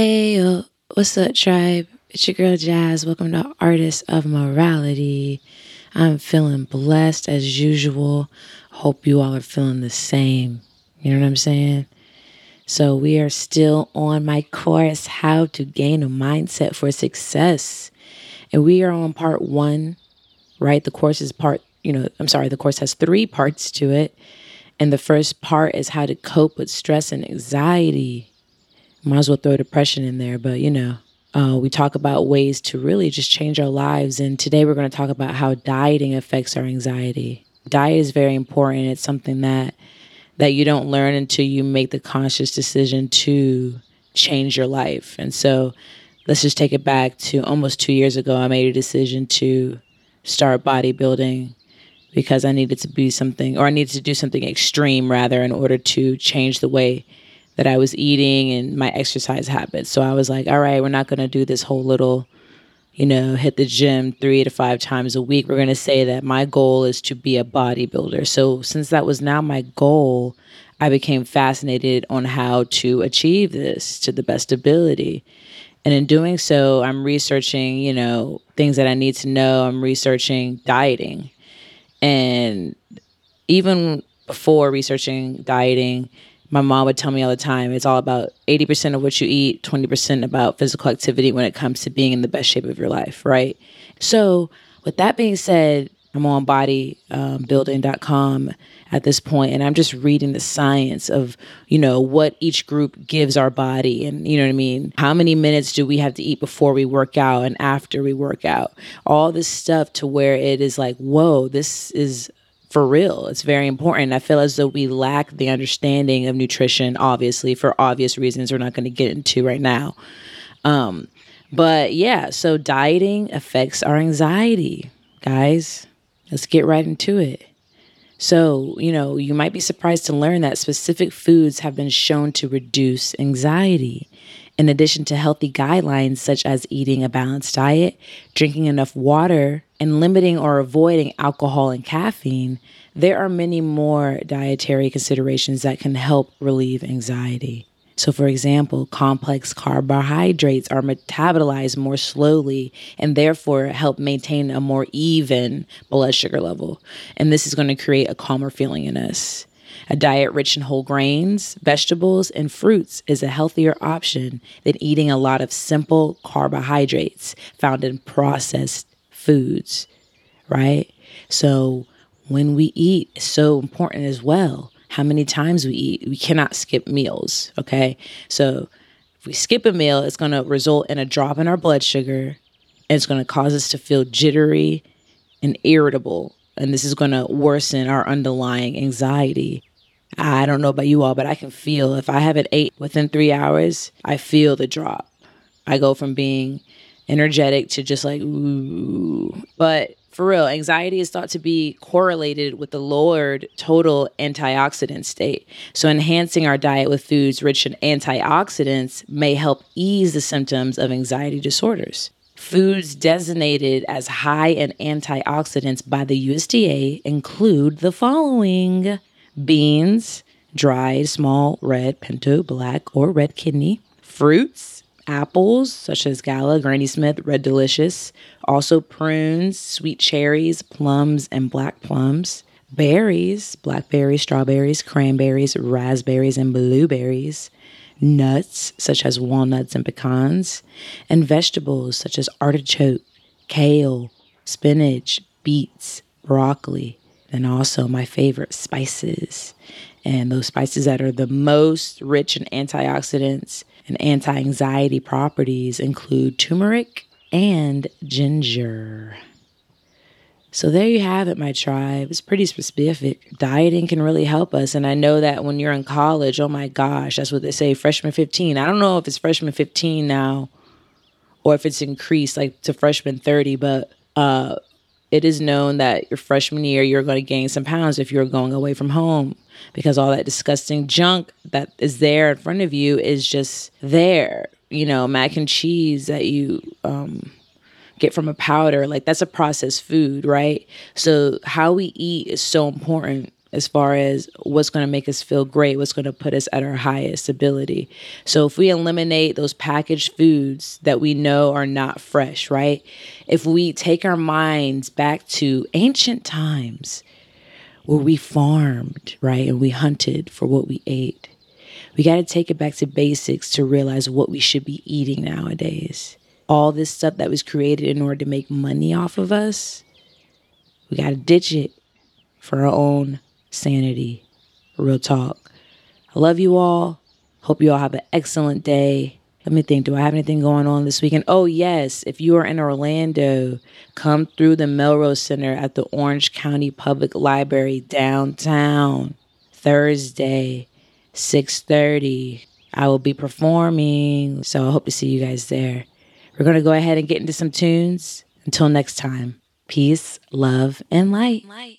Hey, yo, what's up, tribe? It's your girl Jazz. Welcome to Artists of Morality. I'm feeling blessed as usual. Hope you all are feeling the same. You know what I'm saying? So, we are still on my course, How to Gain a Mindset for Success. And we are on part one, right? The course is part, you know, I'm sorry, the course has three parts to it. And the first part is how to cope with stress and anxiety. Might as well throw depression in there, but you know, uh, we talk about ways to really just change our lives. And today we're going to talk about how dieting affects our anxiety. Diet is very important. It's something that that you don't learn until you make the conscious decision to change your life. And so let's just take it back to almost two years ago. I made a decision to start bodybuilding because I needed to be something, or I needed to do something extreme rather, in order to change the way that I was eating and my exercise habits. So I was like, all right, we're not going to do this whole little, you know, hit the gym three to five times a week. We're going to say that my goal is to be a bodybuilder. So since that was now my goal, I became fascinated on how to achieve this to the best ability. And in doing so, I'm researching, you know, things that I need to know. I'm researching dieting. And even before researching dieting, my mom would tell me all the time it's all about 80% of what you eat 20% about physical activity when it comes to being in the best shape of your life right? So with that being said i'm on bodybuilding.com um, at this point and i'm just reading the science of you know what each group gives our body and you know what i mean? How many minutes do we have to eat before we work out and after we work out? All this stuff to where it is like whoa this is for real. It's very important. I feel as though we lack the understanding of nutrition, obviously, for obvious reasons we're not going to get into right now. Um, but yeah, so dieting affects our anxiety, guys. Let's get right into it. So, you know, you might be surprised to learn that specific foods have been shown to reduce anxiety. In addition to healthy guidelines such as eating a balanced diet, drinking enough water, and limiting or avoiding alcohol and caffeine, there are many more dietary considerations that can help relieve anxiety. So, for example, complex carbohydrates are metabolized more slowly and therefore help maintain a more even blood sugar level. And this is going to create a calmer feeling in us. A diet rich in whole grains, vegetables, and fruits is a healthier option than eating a lot of simple carbohydrates found in processed foods, right? So when we eat, it's so important as well. How many times we eat, we cannot skip meals, okay? So if we skip a meal, it's going to result in a drop in our blood sugar. And it's going to cause us to feel jittery and irritable. And this is going to worsen our underlying anxiety I don't know about you all, but I can feel if I haven't ate within three hours, I feel the drop. I go from being energetic to just like, ooh. But for real, anxiety is thought to be correlated with the lowered total antioxidant state. So, enhancing our diet with foods rich in antioxidants may help ease the symptoms of anxiety disorders. Foods designated as high in antioxidants by the USDA include the following beans, dried small red pinto, black or red kidney, fruits, apples such as Gala, Granny Smith, Red Delicious, also prunes, sweet cherries, plums, and black plums, berries, blackberries, strawberries, cranberries, raspberries, and blueberries, nuts such as walnuts and pecans, and vegetables such as artichoke, kale, spinach, beets, broccoli, and also my favorite spices. And those spices that are the most rich in antioxidants and anti anxiety properties include turmeric and ginger. So there you have it, my tribe. It's pretty specific. Dieting can really help us. And I know that when you're in college, oh my gosh, that's what they say, freshman 15. I don't know if it's freshman 15 now or if it's increased like to freshman 30, but uh, it is known that your freshman year you're going to gain some pounds if you're going away from home because all that disgusting junk that is there in front of you is just there. You know mac and cheese that you um, get from a powder like that's a processed food right? So how we eat is so important as far as what's going to make us feel great, what's going to put us at our highest ability. So if we eliminate those packaged foods that we know are not fresh, right? If we take our minds back to ancient times where we farmed, right? And we hunted for what we ate. We got to take it back to basics to realize what we should be eating nowadays. All this stuff that was created in order to make money off of us, we got to ditch it for our own sanity. Real talk. I love you all. Hope you all have an excellent day. Let me think. Do I have anything going on this weekend? Oh, yes. If you are in Orlando, come through the Melrose Center at the Orange County Public Library downtown Thursday, 6:30. I will be performing, so I hope to see you guys there. We're going to go ahead and get into some tunes. Until next time, peace, love, and light. light.